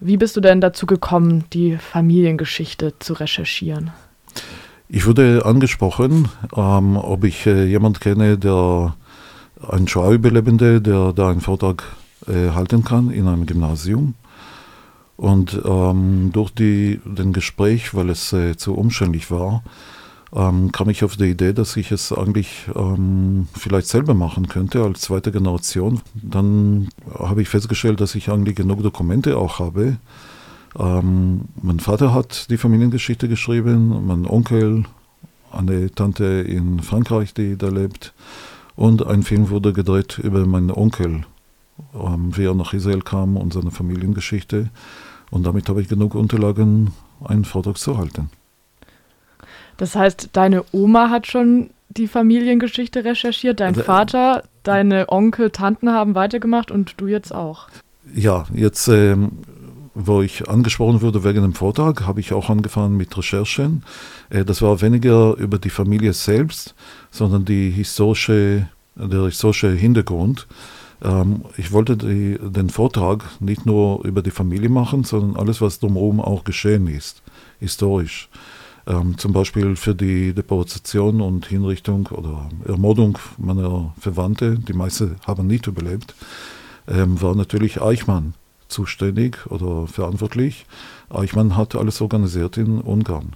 Wie bist du denn dazu gekommen, die Familiengeschichte zu recherchieren? Ich wurde angesprochen, ähm, ob ich äh, jemand kenne, der ein Shoah-Überlebende, der da einen Vortrag äh, halten kann in einem Gymnasium. Und ähm, durch die, den Gespräch, weil es äh, zu umständlich war, ähm, kam ich auf die Idee, dass ich es eigentlich ähm, vielleicht selber machen könnte als zweite Generation. Dann habe ich festgestellt, dass ich eigentlich genug Dokumente auch habe. Ähm, mein Vater hat die Familiengeschichte geschrieben, mein Onkel, eine Tante in Frankreich, die da lebt. Und ein Film wurde gedreht über meinen Onkel, ähm, wie er nach Israel kam und seine Familiengeschichte. Und damit habe ich genug Unterlagen, einen Vortrag zu halten. Das heißt, deine Oma hat schon die Familiengeschichte recherchiert, dein also, Vater, deine Onkel, Tanten haben weitergemacht und du jetzt auch. Ja, jetzt, ähm, wo ich angesprochen wurde wegen dem Vortrag, habe ich auch angefangen mit Recherchen. Äh, das war weniger über die Familie selbst, sondern die historische, der historische Hintergrund. Ähm, ich wollte die, den Vortrag nicht nur über die Familie machen, sondern alles, was drumherum auch geschehen ist, historisch. Ähm, zum Beispiel für die Deportation und Hinrichtung oder Ermordung meiner Verwandte, die meisten haben nicht überlebt, ähm, war natürlich Eichmann zuständig oder verantwortlich. Eichmann hat alles organisiert in Ungarn.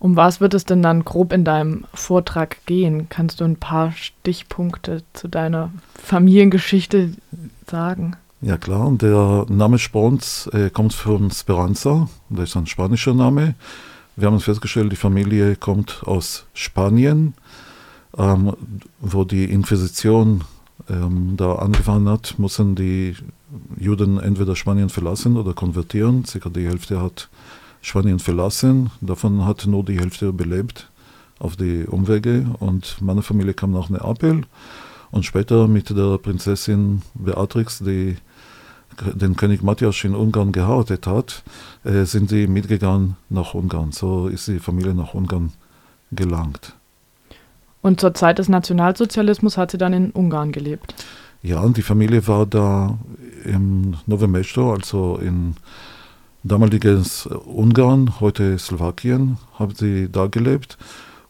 Um was wird es denn dann grob in deinem Vortrag gehen? Kannst du ein paar Stichpunkte zu deiner Familiengeschichte sagen? Ja klar, der Name Spons äh, kommt von Speranza, das ist ein spanischer Name. Wir haben festgestellt, die Familie kommt aus Spanien, ähm, wo die Inquisition ähm, da angefangen hat, mussten die Juden entweder Spanien verlassen oder konvertieren. Circa die Hälfte hat Spanien verlassen, davon hat nur die Hälfte überlebt auf die Umwege. Und meine Familie kam nach Neapel und später mit der Prinzessin Beatrix, die den König Matthias in Ungarn geheiratet hat, äh, sind sie mitgegangen nach Ungarn. So ist die Familie nach Ungarn gelangt. Und zur Zeit des Nationalsozialismus hat sie dann in Ungarn gelebt? Ja, und die Familie war da im Nowe Mesto, also in damaliges Ungarn, heute Slowakien, haben sie da gelebt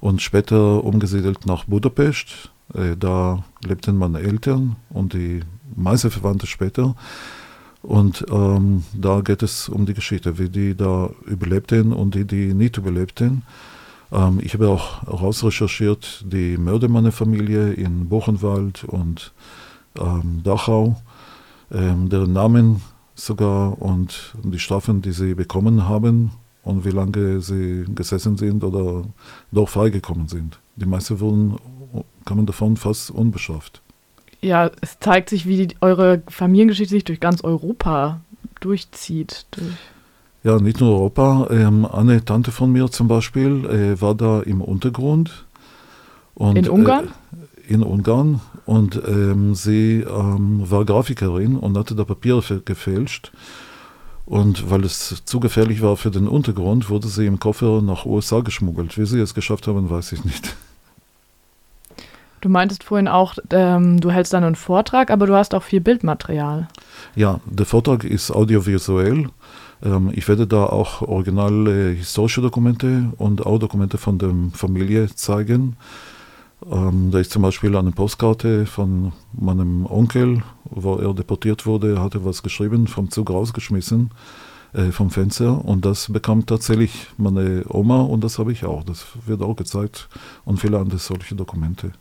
und später umgesiedelt nach Budapest. Äh, da lebten meine Eltern und die meisten Verwandte später. Und ähm, da geht es um die Geschichte, wie die da überlebten und die, die nicht überlebten. Ähm, ich habe auch rausrecherchiert die Mörder meiner Familie in Buchenwald und ähm, Dachau, ähm, deren Namen sogar und die Strafen, die sie bekommen haben und wie lange sie gesessen sind oder doch freigekommen sind. Die meisten wurden, kamen davon fast unbeschafft ja, es zeigt sich, wie die, eure Familiengeschichte sich durch ganz Europa durchzieht. Durch ja, nicht nur Europa. Ähm, eine Tante von mir zum Beispiel äh, war da im Untergrund. Und, in Ungarn? Äh, in Ungarn. Und ähm, sie ähm, war Grafikerin und hatte da Papiere gefälscht. Und weil es zu gefährlich war für den Untergrund, wurde sie im Koffer nach USA geschmuggelt. Wie sie es geschafft haben, weiß ich nicht. Du meintest vorhin auch, ähm, du hältst dann einen Vortrag, aber du hast auch viel Bildmaterial. Ja, der Vortrag ist audiovisuell. Ähm, ich werde da auch originale historische Dokumente und auch Dokumente von der Familie zeigen. Ähm, da ist zum Beispiel eine Postkarte von meinem Onkel, wo er deportiert wurde, hatte was geschrieben, vom Zug rausgeschmissen, äh, vom Fenster. Und das bekam tatsächlich meine Oma und das habe ich auch. Das wird auch gezeigt und viele andere solche Dokumente.